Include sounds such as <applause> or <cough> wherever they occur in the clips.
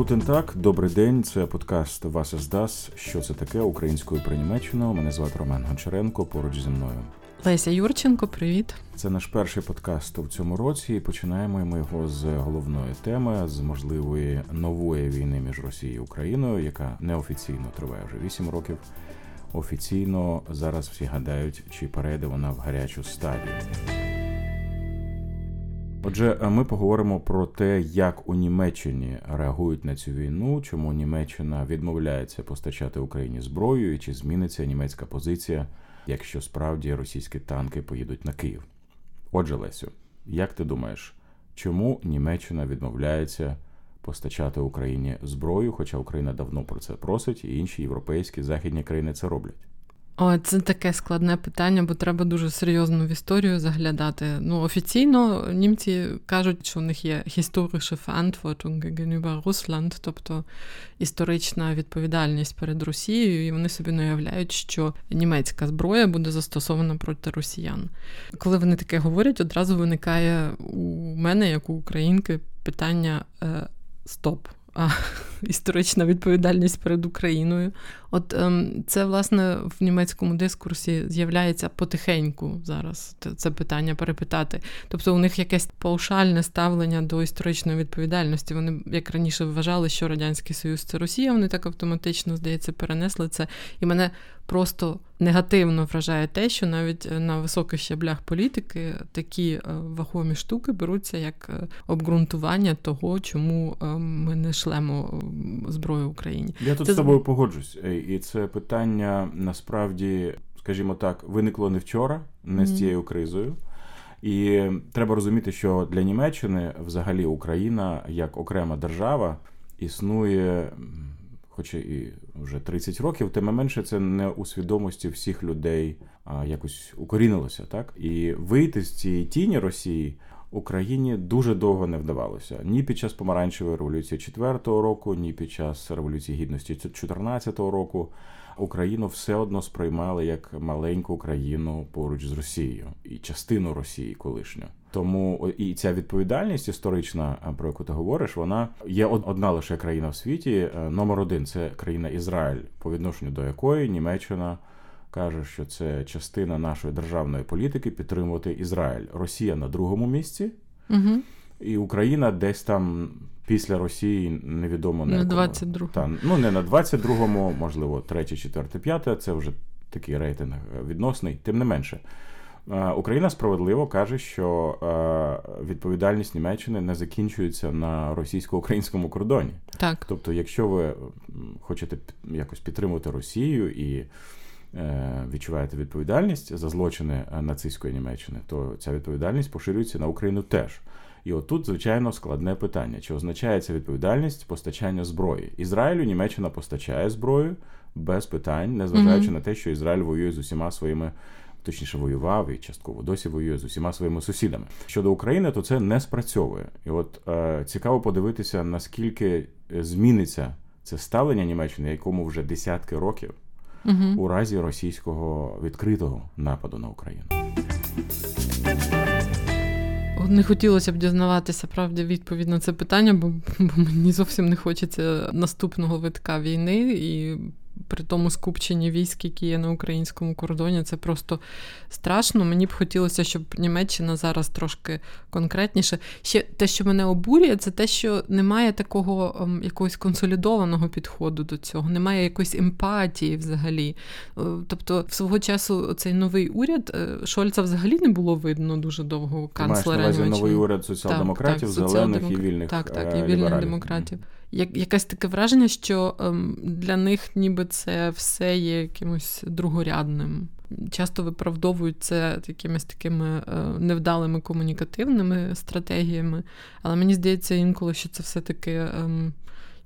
Гутен так, добрий день. Це подкаст Вас Дас. Що це таке українською про Німеччину. Мене звати Роман Гончаренко. Поруч зі мною. Леся Юрченко, привіт. Це наш перший подкаст у цьому році. і Починаємо ми його з головної теми з можливої нової війни між Росією і Україною, яка неофіційно триває вже 8 років. Офіційно зараз всі гадають, чи перейде вона в гарячу стадію. Отже, ми поговоримо про те, як у Німеччині реагують на цю війну, чому Німеччина відмовляється постачати Україні зброю, і чи зміниться німецька позиція, якщо справді російські танки поїдуть на Київ. Отже, Лесю, як ти думаєш, чому Німеччина відмовляється постачати Україні зброю, хоча Україна давно про це просить, і інші європейські західні країни це роблять? О, це таке складне питання, бо треба дуже серйозно в історію заглядати. Ну, офіційно німці кажуть, що у них є historische Verantwortung gegenüber Russland, тобто історична відповідальність перед Росією, і вони собі не уявляють, що німецька зброя буде застосована проти росіян. Коли вони таке говорять, одразу виникає у мене, як у українки, питання е, стоп а, <laughs> історична відповідальність перед Україною. От ем, це, власне, в німецькому дискурсі з'являється потихеньку зараз це питання перепитати. Тобто у них якесь паушальне ставлення до історичної відповідальності. Вони, як раніше, вважали, що Радянський Союз це Росія, вони так автоматично, здається, перенесли це. І мене просто негативно вражає те, що навіть е, на високих щаблях політики такі е, вагомі штуки беруться як е, обґрунтування того, чому ми не шлемо зброю Україні. Я тут це... з тобою погоджусь, і це питання насправді, скажімо так, виникло не вчора, не з цією кризою. І треба розуміти, що для Німеччини взагалі Україна як окрема держава існує хоча і вже 30 років, тим не менше це не у свідомості всіх людей якось укорінилося, так і вийти з цієї тіні Росії. Україні дуже довго не вдавалося ні під час помаранчевої революції 4-го року, ні під час революції гідності 14-го року. Україну все одно сприймали як маленьку країну поруч з Росією і частину Росії колишню. Тому і ця відповідальність історична, про яку ти говориш, вона є одна лише країна в світі. Е, номер один це країна Ізраїль, по відношенню до якої Німеччина каже, що це частина нашої державної політики підтримувати Ізраїль. Росія на другому місці, угу. і Україна десь там після Росії невідомо на 22 Та, ну не на 22-му, можливо, третє, четверте, п'яте. Це вже такий рейтинг е, відносний, тим не менше. Е, Україна справедливо каже, що е, відповідальність Німеччини не закінчується на російсько-українському кордоні. Так, тобто, якщо ви хочете якось підтримувати Росію і відчуваєте відповідальність за злочини нацистської Німеччини, то ця відповідальність поширюється на Україну теж. І отут, звичайно, складне питання: чи означає ця відповідальність постачання зброї? Ізраїлю Німеччина постачає зброю без питань, незважаючи mm-hmm. на те, що Ізраїль воює з усіма своїми. Точніше воював і частково досі воює з усіма своїми сусідами. Щодо України, то це не спрацьовує. І от е, цікаво подивитися, наскільки е, зміниться це ставлення Німеччини, якому вже десятки років угу. у разі російського відкритого нападу на Україну. Не хотілося б дізнаватися правді відповідь на це питання, бо, бо мені зовсім не хочеться наступного витка війни і при тому скупченні військ, які є на українському кордоні, це просто страшно. Мені б хотілося, щоб Німеччина зараз трошки конкретніше. Ще те, що мене обурює, це те, що немає такого ем, якогось консолідованого підходу до цього, немає якоїсь емпатії взагалі. Е, тобто, свого часу цей новий уряд е, Шольца взагалі не було видно дуже довго канцлера. Ти маєш новий уряд соціал-демократів, так, так, зелених і вільних так, так, і вільних демократів як, якесь таке враження, що ем, для них ніби це все є якимось другорядним. Часто виправдовують це якимись такими е, невдалими комунікативними стратегіями, але мені здається інколи, що це все-таки. Ем,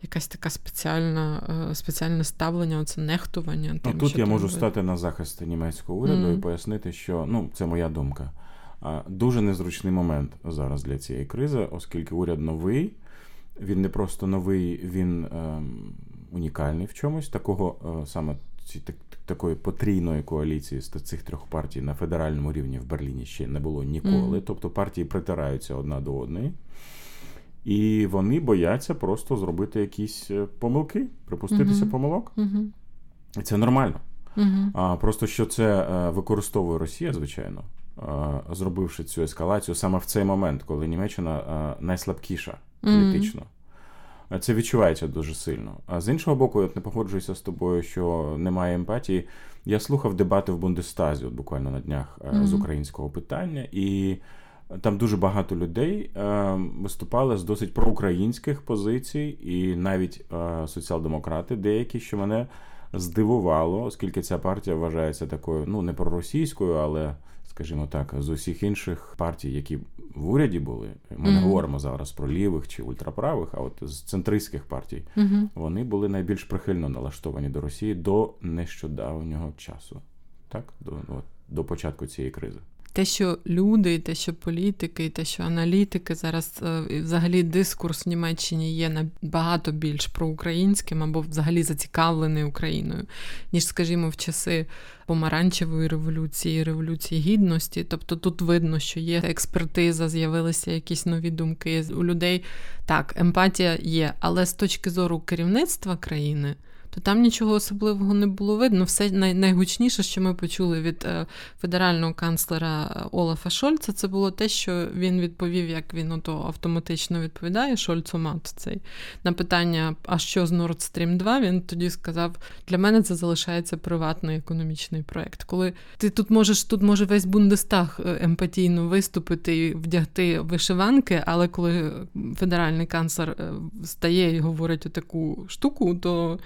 Якась така спеціальна е, спеціальне ставлення, оце нехтування. Ну, тим, Тут що я можу стати на захист німецького уряду mm. і пояснити, що ну це моя думка. Дуже незручний момент зараз для цієї кризи, оскільки уряд новий, він не просто новий, він е, унікальний в чомусь. Такого е, саме ці, так, такої потрійної коаліції з цих трьох партій на федеральному рівні в Берліні ще не було ніколи. Mm-hmm. Тобто партії притираються одна до одної. і вони бояться просто зробити якісь е, помилки, припуститися uh-huh. помилок. Uh-huh. І це нормально. Uh-huh. А Просто що це е, використовує Росія, звичайно, е, зробивши цю ескалацію саме в цей момент, коли Німеччина найслабкіша політично. Це відчувається дуже сильно. А з іншого боку, я не погоджуюся з тобою, що немає емпатії. Я слухав дебати в Бундестазі, от буквально на днях mm-hmm. з українського питання, і там дуже багато людей е, виступали з досить проукраїнських позицій, і навіть е, соціал-демократи деякі, що мене здивувало, оскільки ця партія вважається такою, ну не проросійською, але скажімо так, з усіх інших партій, які в уряді були. Ми mm-hmm. не говоримо зараз про лівих чи ультраправих, а от з центристських партій mm-hmm. вони були найбільш прихильно налаштовані до Росії до нещодавнього часу, так до, от, до початку цієї кризи те, що люди, те, що політики, те, що аналітики зараз е, взагалі дискурс в Німеччині є набагато більш проукраїнським або взагалі зацікавлений Україною, ніж, скажімо, в часи помаранчевої революції, революції гідності. Тобто тут видно, що є експертиза, з'явилися якісь нові думки у людей. Так, емпатія є, але з точки зору керівництва країни то там нічого особливого не було видно. Все найгучніше, що ми почули від е, федерального канцлера Олафа Шольца, це було те, що він відповів, як він ото автоматично відповідає Шольцомат цей на питання: а що з Nord Stream 2, Він тоді сказав: для мене це залишається приватний економічний проект. Коли ти тут можеш, тут може весь Бундестаг е, емпатійно виступити і вдягти вишиванки, але коли федеральний канцлер е, стає і говорить таку штуку, то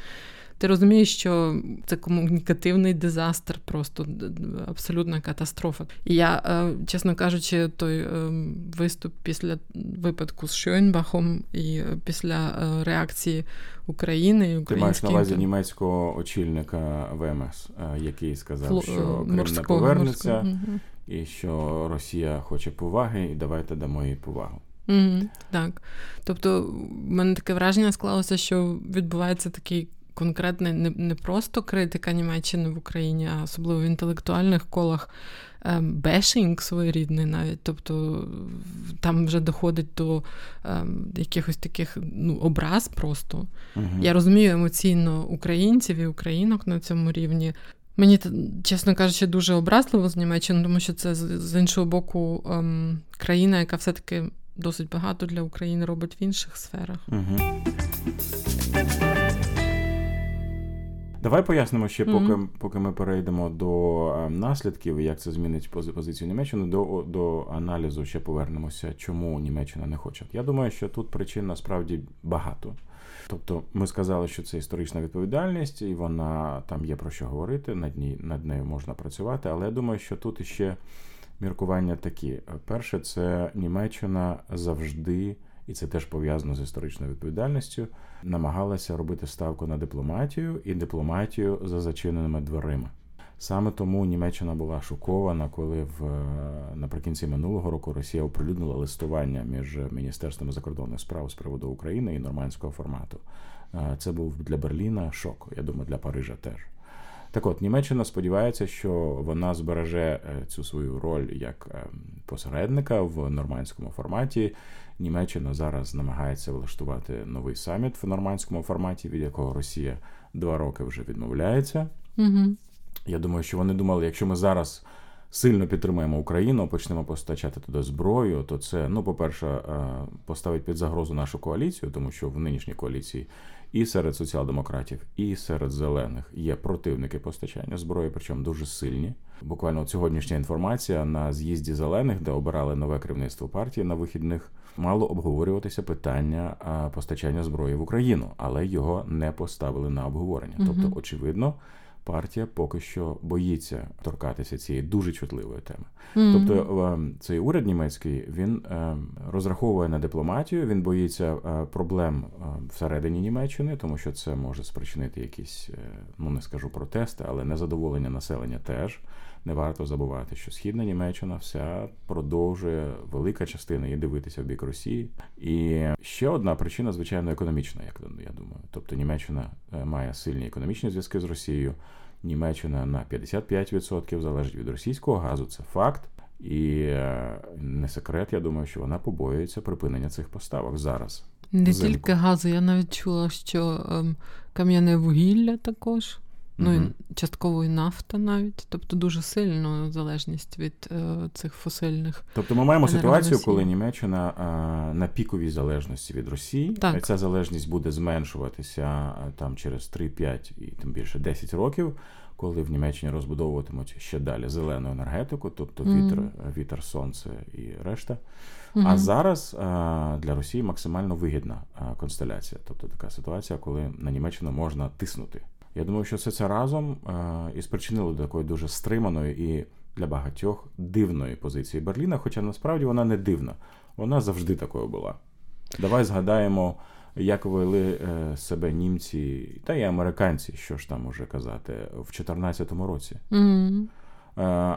ти розумієш, що це комунікативний дизастр, просто абсолютна катастрофа. І я, е, чесно кажучи, той е, виступ після випадку з Шойнбахом і е, після реакції України і Ти маєш на увазі німецького очільника ВМС, який сказав, Фло... що Крим не повернеться, морського. і що Росія хоче поваги, і давайте дамо їй повагу. Mm, так. Тобто, в мене таке враження склалося, що відбувається такий конкретне не не просто критика Німеччини в Україні, а особливо в інтелектуальних колах ем, бешінг своєрідний навіть. Тобто там вже доходить до ем, якихось таких ну, образ просто. Угу. Я розумію емоційно українців і українок на цьому рівні. Мені, чесно кажучи, дуже образливо з Німеччини, тому що це з іншого боку ем, країна, яка все-таки досить багато для України робить в інших сферах. Угу. Давай пояснимо ще, поки mm-hmm. поки ми перейдемо до е, наслідків, як це змінить позицію Німеччини, до до аналізу ще повернемося, чому Німеччина не хоче. Я думаю, що тут причин насправді багато. Тобто, ми сказали, що це історична відповідальність, і вона там є про що говорити, над ній над нею можна працювати. Але я думаю, що тут іще міркування такі: перше, це Німеччина завжди і це теж пов'язано з історичною відповідальністю, намагалася робити ставку на дипломатію і дипломатію за зачиненими дверима. Саме тому Німеччина була шокована, коли в наприкінці минулого року Росія оприлюднила листування між міністерствами закордонних справ з приводу України і нормандського формату. Це був для Берліна шок. Я думаю, для Парижа теж. Так от Німеччина сподівається, що вона збереже е, цю свою роль як ем, посередника в нормандському форматі Німеччина зараз намагається влаштувати новий саміт в нормандському форматі, від якого Росія два роки вже відмовляється. Угу. Я думаю, що вони думали, якщо ми зараз сильно підтримуємо Україну, почнемо постачати туди зброю, то це, ну, по-перше, е, поставить під загрозу нашу коаліцію, тому що в нинішній коаліції і серед соціал-демократів, і серед зелених є противники постачання зброї, причому дуже сильні. Буквально от сьогоднішня інформація на з'їзді зелених, де обирали нове керівництво партії на вихідних, мало обговорюватися питання постачання зброї в Україну, але його не поставили на обговорення. Угу. Тобто, очевидно партія поки що боїться торкатися цієї дуже чутливої теми. Mm-hmm. Тобто ем, цей уряд німецький він ем, розраховує на дипломатію, він боїться е, проблем е, всередині Німеччини, тому що це може спричинити якісь, е, ну не скажу протести, але незадоволення населення теж. Не варто забувати, що східна Німеччина вся продовжує велика частина її дивитися в бік Росії. І ще одна причина, звичайно, економічна, як я думаю. Тобто Німеччина має сильні економічні зв'язки з Росією. Німеччина на 55% залежить від російського газу. Це факт. І е, не секрет, я думаю, що вона побоюється припинення цих поставок зараз. Не взимку. тільки газу, я навіть чула, що ем, кам'яне вугілля також. Ну і частково і нафта навіть, тобто дуже сильно залежність від е, цих фосильних. Тобто ми маємо ситуацію, коли Німеччина е, на піковій залежності від Росії, так. ця залежність буде зменшуватися е, там через 3-5 і тим більше 10 років, коли в Німеччині розбудовуватимуть ще далі зелену енергетику, тобто mm. вітер, вітер, сонце і решта. Mm-hmm. А зараз е, для Росії максимально вигідна е, констеляція, тобто така ситуація, коли на Німеччину можна тиснути. Я думаю, що все це разом е, і спричинило до такої дуже стриманої і для багатьох дивної позиції Берліна, хоча насправді вона не дивна, вона завжди такою була. Давай згадаємо, як вели е, себе німці та й американці, що ж там уже казати, в 2014 році. Mm-hmm.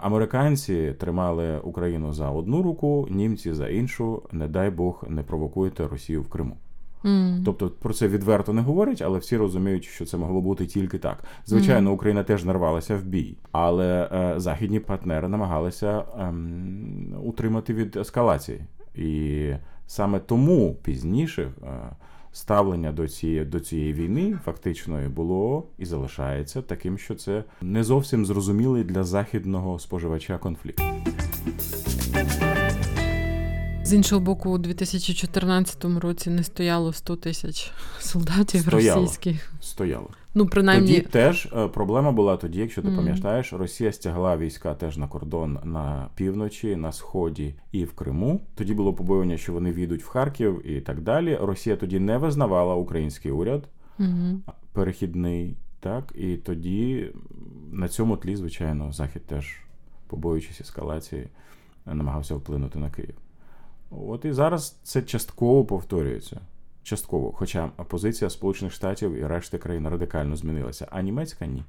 Американці тримали Україну за одну руку, німці за іншу. Не дай Бог, не провокуйте Росію в Криму. Mm. Тобто про це відверто не говорять, але всі розуміють, що це могло бути тільки так. Звичайно, mm. Україна теж нарвалася в бій, але е, західні партнери намагалися е, утримати від ескалації. І саме тому пізніше е, ставлення до цієї до цієї війни фактичної було і залишається таким, що це не зовсім зрозумілий для західного споживача конфлікт. З іншого боку, у 2014 році не стояло 100 тисяч солдатів стояло. російських. Стояло. Ну, принаймні... Тоді теж е, проблема була тоді, якщо ти mm. пам'ятаєш, Росія стягла війська теж на кордон на півночі, на сході і в Криму. Тоді було побоювання, що вони війдуть в Харків і так далі. Росія тоді не визнавала український уряд mm-hmm. перехідний. Так, і тоді на цьому тлі, звичайно, Захід теж, побоюючись ескалації, намагався вплинути на Київ. От і зараз це частково повторюється. Частково. Хоча позиція Сполучених Штатів і решти країн радикально змінилася, а німецька ні.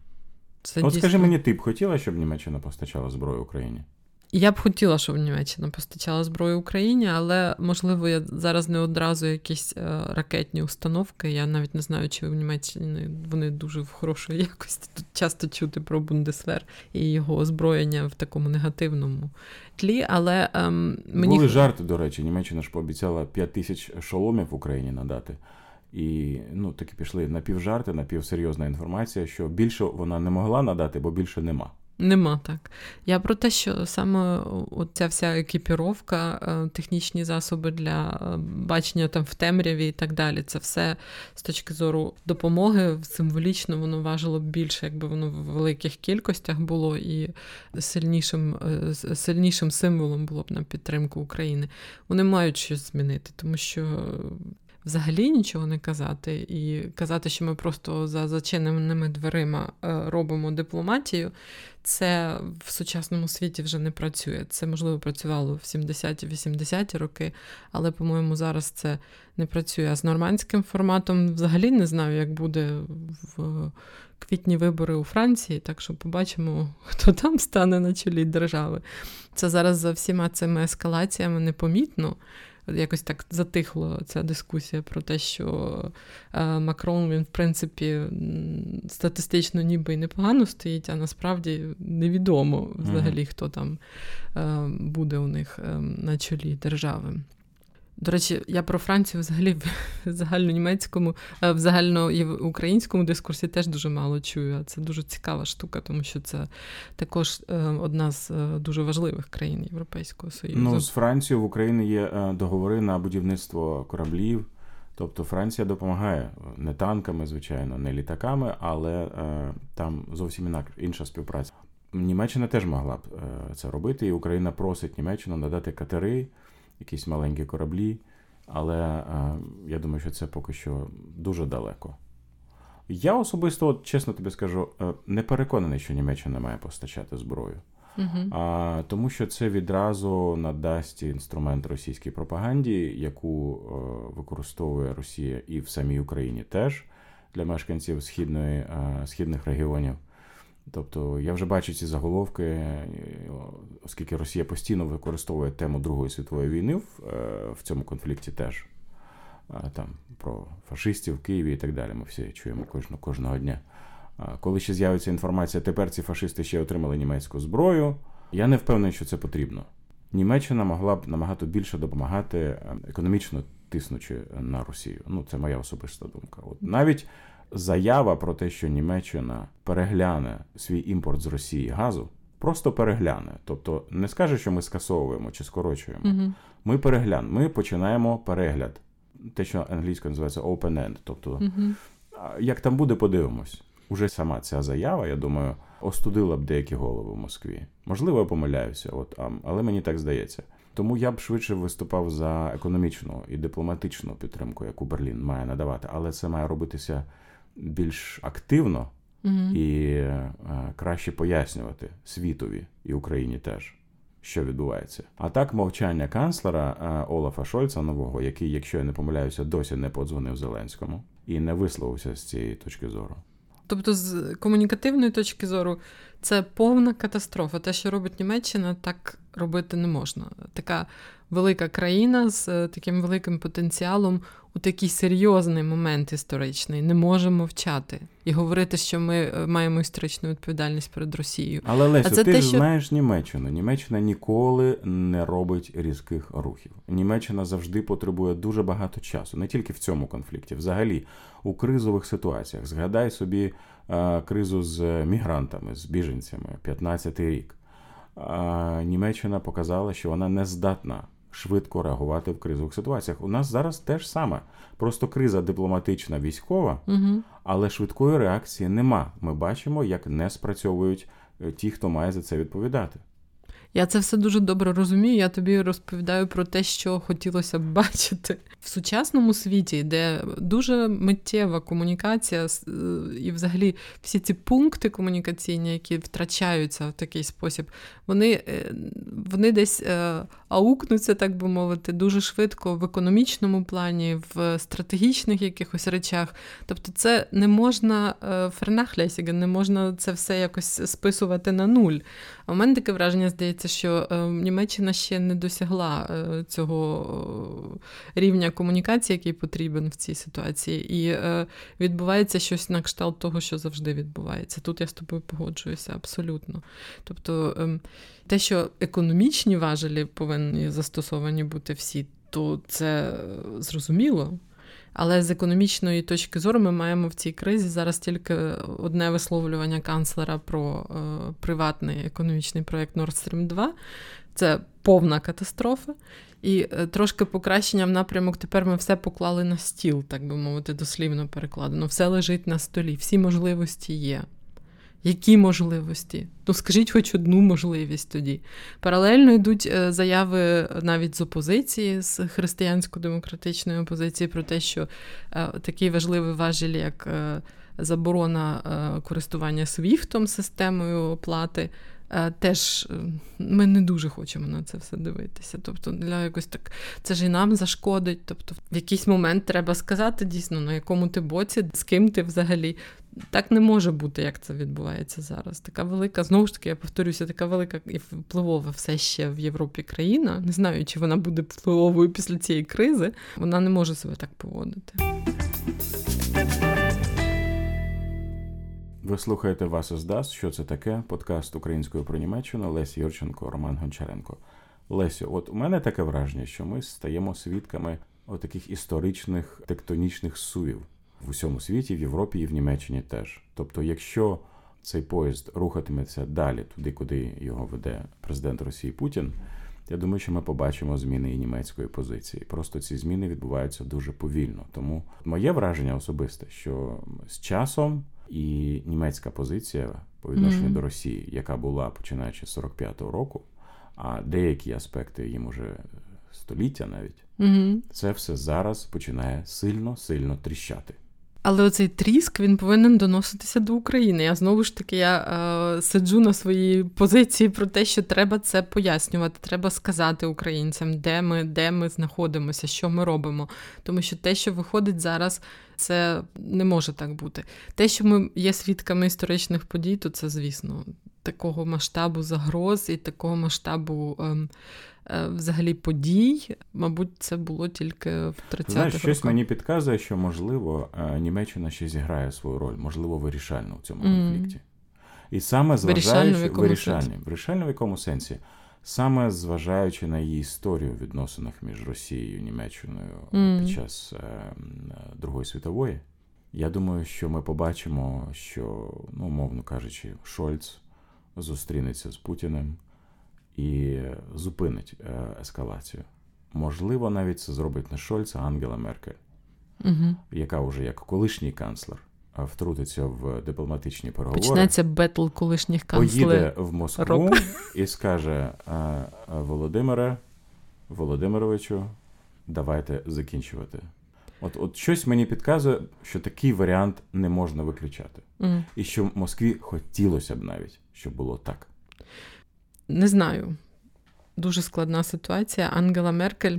Це От дійсно... скажи мені, ти б хотіла, щоб Німеччина постачала зброю Україні? Я б хотіла, щоб Німеччина постачала зброю Україні, але можливо я зараз не одразу якісь е, ракетні установки. Я навіть не знаю, чи в Німеччині вони дуже в хорошій <laughs> якості. Тут часто чути про Бундесвер і його озброєння в такому негативному тлі. Але ем, мені були жарти, до речі, Німеччина ж пообіцяла 5 тисяч шоломів в Україні надати. І ну таки пішли напівжарти, напівсерйозна інформація, що більше вона не могла надати, бо більше нема. Нема так. Я про те, що саме ця вся екіпіровка, е, технічні засоби для е, бачення там в темряві і так далі, це все з точки зору допомоги символічно воно важило б більше, якби воно в великих кількостях було і сильнішим е, сильнішим символом було б на підтримку України. Вони мають щось змінити, тому що взагалі нічого не казати, і казати, що ми просто за зачиненими дверима е, робимо дипломатію, це в сучасному світі вже не працює. Це, можливо, працювало в 70-80-ті роки, але, по-моєму, зараз це не працює. А з нормандським форматом взагалі не знаю, як буде в квітні вибори у Франції, так що побачимо, хто там стане на чолі держави. Це зараз за всіма цими ескалаціями непомітно якось так затихло ця дискусія про те, що е, Макрон він, в принципі, статистично ніби й непогано стоїть, а насправді невідомо взагалі, хто там е, буде у них е, на чолі держави. До речі, я про Францію взагалі в <laughs> загальнонімецькому, в загальноукраїнському дискурсі теж дуже мало чую. А це дуже цікава штука, тому що це також одна з дуже важливих країн Європейського Союзу. Ну, з Францією в Україні є договори на будівництво кораблів. Тобто Франція допомагає не танками, звичайно, не літаками, але е, там зовсім інша співпраця. Німеччина теж могла б е, це робити, і Україна просить Німеччину надати катери якісь маленькі кораблі, але е, я думаю, що це поки що дуже далеко. Я особисто, от, чесно тобі скажу, е, не переконаний, що Німеччина має постачати зброю. Uh-huh. А, Тому що це відразу надасть інструмент російській пропаганді, яку е, використовує Росія і в самій Україні теж для мешканців східної, е, східних регіонів. Тобто я вже бачу ці заголовки, оскільки Росія постійно використовує тему Другої світової війни в, е, в цьому конфлікті теж там про фашистів в Києві і так далі. Ми всі чуємо кожного, кожного дня. Коли ще з'явиться інформація, тепер ці фашисти ще отримали німецьку зброю. Я не впевнений, що це потрібно. Німеччина могла б набагато більше допомагати е, економічно тиснучи на Росію. Ну, це моя особиста думка. От навіть заява про те, що Німеччина перегляне свій імпорт з Росії газу, просто перегляне. Тобто не скаже, що ми скасовуємо чи скорочуємо. Угу. Ми переглянемо, ми починаємо перегляд. Те, що англійською називається open-end. Тобто, угу. як там буде, подивимось. Уже сама ця заява, я думаю, остудила б деякі голови в Москві. Можливо, я помиляюся, от, але мені так здається. Тому я б швидше виступав за економічну і дипломатичну підтримку, яку Берлін має надавати, але це має робитися більш активно угу. і е, краще пояснювати світові і Україні теж. Що відбувається, а так мовчання канцлера е, Олафа Шольца нового, який, якщо я не помиляюся, досі не подзвонив Зеленському і не висловився з цієї точки зору. Тобто, з комунікативної точки зору, це повна катастрофа. Те, що робить Німеччина, так робити не можна. Така велика країна з е, таким великим потенціалом у такий серйозний момент історичний не може мовчати і говорити, що ми е, маємо історичну відповідальність перед Росією. Але Лесю, а це ти те, ж що... знаєш Німеччину. Німеччина ніколи не робить різких рухів. Німеччина завжди потребує дуже багато часу, не тільки в цьому конфлікті, взагалі у кризових ситуаціях. Згадай собі кризу з мігрантами, з біженцями, 15-й рік. Німеччина показала, що вона не здатна швидко реагувати в кризових ситуаціях. У нас зараз теж саме. Просто криза дипломатична, військова, угу. але швидкої реакції нема. Ми бачимо, як не спрацьовують е, ті, хто має за це відповідати. Я це все дуже добре розумію. Я тобі розповідаю про те, що хотілося б бачити в сучасному світі, де дуже миттєва комунікація е, і, взагалі, всі ці пункти комунікаційні, які втрачаються в такий спосіб, вони е, вони десь е, аукнуться, так би мовити, дуже швидко в економічному плані, в стратегічних якихось речах. Тобто, це не можна фернахлясіга, не можна це все якось списувати на нуль. А у мене таке враження здається, що Німеччина ще не досягла цього рівня комунікації, який потрібен в цій ситуації, і е, відбувається щось на кшталт того, що завжди відбувається. Тут я з тобою погоджуюся абсолютно. Тобто, е, те, що економічні важелі повинні застосовані бути всі, то це зрозуміло. Але з економічної точки зору ми маємо в цій кризі зараз тільки одне висловлювання канцлера про е, приватний економічний проєкт Nord Stream 2. Це повна катастрофа. І е, трошки покращення в напрямок тепер ми все поклали на стіл, так би мовити, дослівно перекладено. Все лежить на столі, всі можливості є. Які можливості? Ну, скажіть хоч одну можливість тоді. Паралельно йдуть е, заяви навіть з опозиції, з християнсько-демократичної опозиції, про те, що е, такий важливий важіль, як заборона користування свіфтом системою оплати, Е, теж е, ми не дуже хочемо на це все дивитися. Тобто, для якось так це ж і нам зашкодить. Тобто, в якийсь момент треба сказати дійсно, на якому ти боці, з ким ти взагалі. Так не може бути, як це відбувається зараз. Така велика, знову ж таки, я повторюся, така велика і впливова все ще в Європі країна. Не знаю, чи вона буде впливовою після цієї кризи. Вона не може себе так поводити. Ви слухаєте вас із ДАС. Що це таке? Подкаст українською про Німеччину Лесі Юрченко, Роман Гончаренко. Лесю, от у мене таке враження, що ми стаємо свідками таких історичних тектонічних сувів в усьому світі, в Європі і в Німеччині теж. Тобто, якщо цей поїзд рухатиметься далі, туди, куди його веде президент Росії Путін, я думаю, що ми побачимо зміни і німецької позиції. Просто ці зміни відбуваються дуже повільно. Тому моє враження особисте, що з часом і німецька позиція по відношенню mm-hmm. до Росії, яка була починаючи з 45-го року, а деякі аспекти їм уже століття навіть, mm-hmm. це все зараз починає сильно сильно тріщати. Але оцей тріск він повинен доноситися до України. Я знову ж таки я е, сиджу на своїй позиції про те, що треба це пояснювати, треба сказати українцям, де ми, де ми знаходимося, що ми робимо. Тому що те, що виходить зараз, це не може так бути. Те, що ми є свідками історичних подій, то це, звісно, такого масштабу загроз і такого масштабу. Е, Е, взагалі подій, мабуть, це було тільки в 30-х Знаєш, щось мені підказує, що можливо е, Німеччина ще зіграє свою роль, можливо, вирішальну в цьому конфлікті. І саме зважаючи вирішальну в якому, вирішальні, вирішальні в якому сенсі. саме зважаючи на її історію в відносинах між Росією і Німеччиною mm. під час е, Другої світової, я думаю, що ми побачимо, що, ну, мовно кажучи, Шольц зустрінеться з Путіним і зупинить е, ескалацію. Можливо, навіть це зробить не Шольц, а Ангела Меркель, угу. яка вже як колишній канцлер втрутиться в дипломатичні переговори. Почнеться бетл колишніх канцлерів. Поїде в Москву Рок. і скаже Володимире Володимировичу, давайте закінчувати. От от щось мені підказує, що такий варіант не можна виключати. Mm. І що Москві хотілося б навіть, щоб було так. Не знаю. Дуже складна ситуація. Ангела Меркель.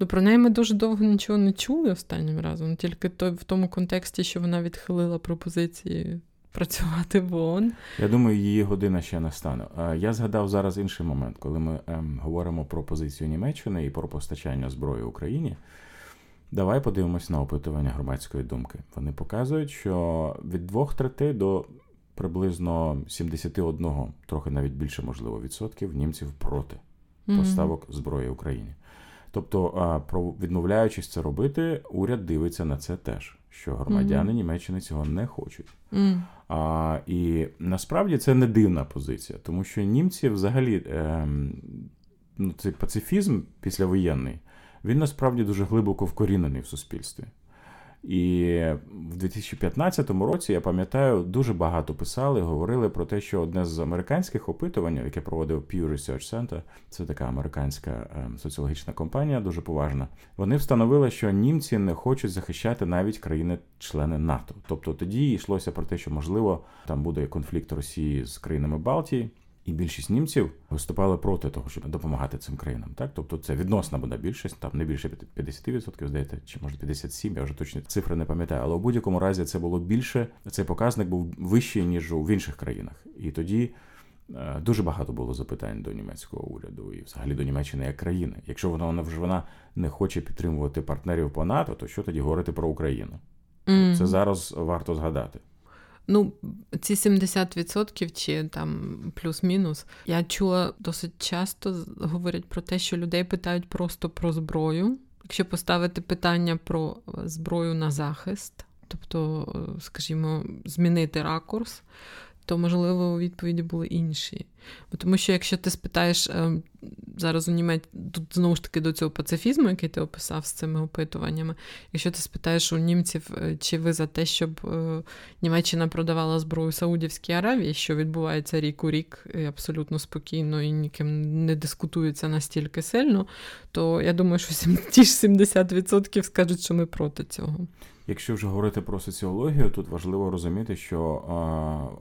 Ну, про неї ми дуже довго нічого не чули останнім разом, тільки в тому контексті, що вона відхилила пропозиції працювати в ООН. Я думаю, її година ще не стане. Я згадав зараз інший момент, коли ми ем, говоримо про позицію Німеччини і про постачання зброї Україні. Давай подивимось на опитування громадської думки. Вони показують, що від двох третей до приблизно 71, трохи навіть більше, можливо, відсотків німців проти поставок зброї Україні. Тобто, відмовляючись це робити, уряд дивиться на це теж, що громадяни mm-hmm. Німеччини цього не хочуть. Mm. А, І насправді це не дивна позиція, тому що німці взагалі е, ну, цей пацифізм післявоєнний, він насправді дуже глибоко вкорінений в суспільстві. І в 2015 році я пам'ятаю, дуже багато писали, говорили про те, що одне з американських опитувань, яке проводив Pew Research Center, це така американська ем, соціологічна компанія, дуже поважна. Вони встановили, що німці не хочуть захищати навіть країни-члени НАТО. Тобто тоді йшлося про те, що можливо там буде конфлікт Росії з країнами Балтії. І більшість німців виступали проти того, щоб допомагати цим країнам. Так, тобто це відносна буде більшість, там не більше 50%, здається, чи може 57%, я вже точно цифри не пам'ятаю. Але у будь-якому разі це було більше. Цей показник був вищий ніж в інших країнах. І тоді е, дуже багато було запитань до німецького уряду і взагалі до Німеччини як країни. Якщо вона вже вона не хоче підтримувати партнерів по НАТО, то що тоді говорити про Україну? Mm. Це зараз варто згадати. Ну, ці 70% чи там плюс-мінус. Я чула досить часто говорять про те, що людей питають просто про зброю. Якщо поставити питання про зброю на захист, тобто, скажімо, змінити ракурс, то можливо відповіді були інші. Бо Тому що якщо ти спитаєш ем, зараз у Німеччині, тут знову ж таки до цього пацифізму, який ти описав з цими опитуваннями, якщо ти спитаєш у німців, е, чи ви за те, щоб е, Німеччина продавала зброю Саудівській Аравії, що відбувається рік у рік і абсолютно спокійно і ніким не дискутується настільки сильно, то я думаю, що ті ж 70% скажуть, що ми проти цього. Якщо вже говорити про соціологію, тут важливо розуміти, що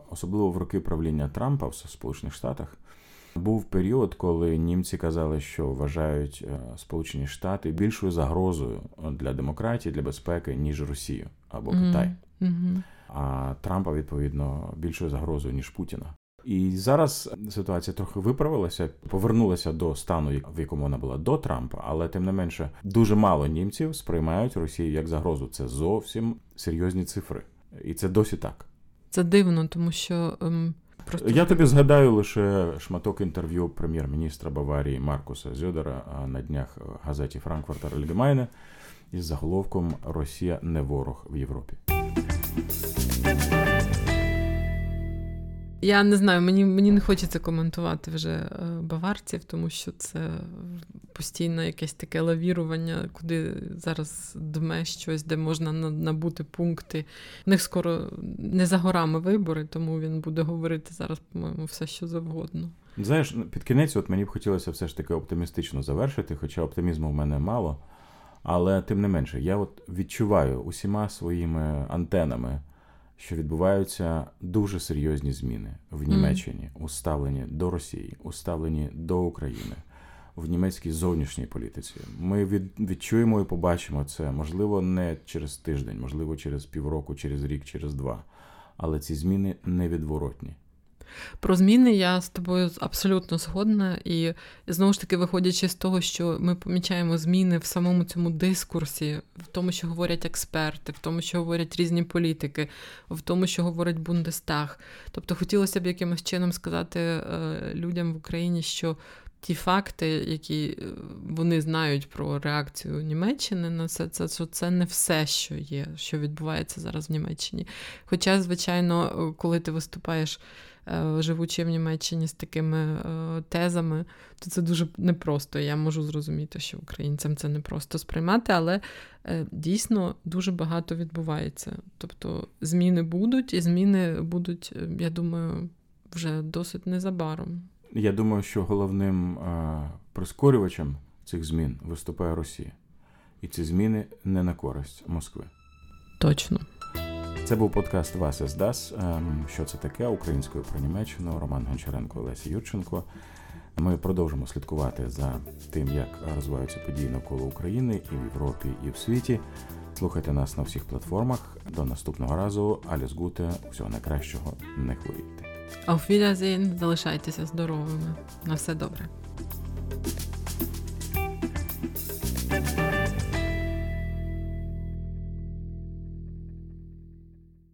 особливо в роки правління Трампа в Сполучених Штатах був період, коли німці казали, що вважають е, Сполучені Штати більшою загрозою для демократії, для безпеки, ніж Росію або Китай. Mm-hmm. А Трампа відповідно більшою загрозою ніж Путіна. І зараз ситуація трохи виправилася, повернулася до стану, в якому вона була до Трампа, але тим не менше дуже мало німців сприймають Росію як загрозу. Це зовсім серйозні цифри, і це досі так. Це дивно, тому що ем, просто я тобі згадаю лише шматок інтерв'ю прем'єр-міністра Баварії Маркуса Зьодера на днях газеті Франкфуртер Альгемайне із заголовком Росія не ворог в Європі. Я не знаю, мені мені не хочеться коментувати вже е, баварців, тому що це постійно якесь таке лавірування, куди зараз дме щось, де можна набути пункти. В них скоро не за горами вибори, тому він буде говорити зараз, по-моєму, все що завгодно. Знаєш, ну, під кінець, от мені б хотілося все ж таки оптимістично завершити, хоча оптимізму в мене мало. Але тим не менше, я от відчуваю усіма своїми антенами що відбуваються дуже серйозні зміни в Німеччині у ставленні до Росії, у ставленні до України. В німецькій зовнішній політиці ми від, відчуємо і побачимо це, можливо, не через тиждень, можливо, через півроку, через рік, через два. Але ці зміни невідворотні. Про зміни я з тобою абсолютно згодна, і знову ж таки, виходячи з того, що ми помічаємо зміни в самому цьому дискурсі, в тому, що говорять експерти, в тому, що говорять різні політики, в тому, що говорить Бундестаг. Тобто хотілося б якимось чином сказати е, людям в Україні, що ті факти, які е, вони знають про реакцію Німеччини на це, це, це, це не все, що є, що відбувається зараз в Німеччині. Хоча, звичайно, коли ти виступаєш. Е, живучи в Німеччині з такими е, тезами, то це дуже непросто. Я можу зрозуміти, що українцям це непросто сприймати, але дійсно дуже багато відбувається. Тобто зміни будуть, і зміни будуть, я думаю, вже досить незабаром. Я думаю, що головним прискорювачем цих змін виступає Росія. І ці зміни не на користь Москви. Точно. Це був подкаст Вас Здас. Ем, що це таке українською про Німеччину, Роман Гончаренко, Олеся Юрченко. Ми продовжимо слідкувати за тим, як розвиваються події навколо України і в Європі, і в світі. Слухайте нас на всіх платформах. До наступного разу. Аліс Гуте, всього найкращого, не хворійте. Auf Wiedersehen, залишайтеся здоровими. На все добре.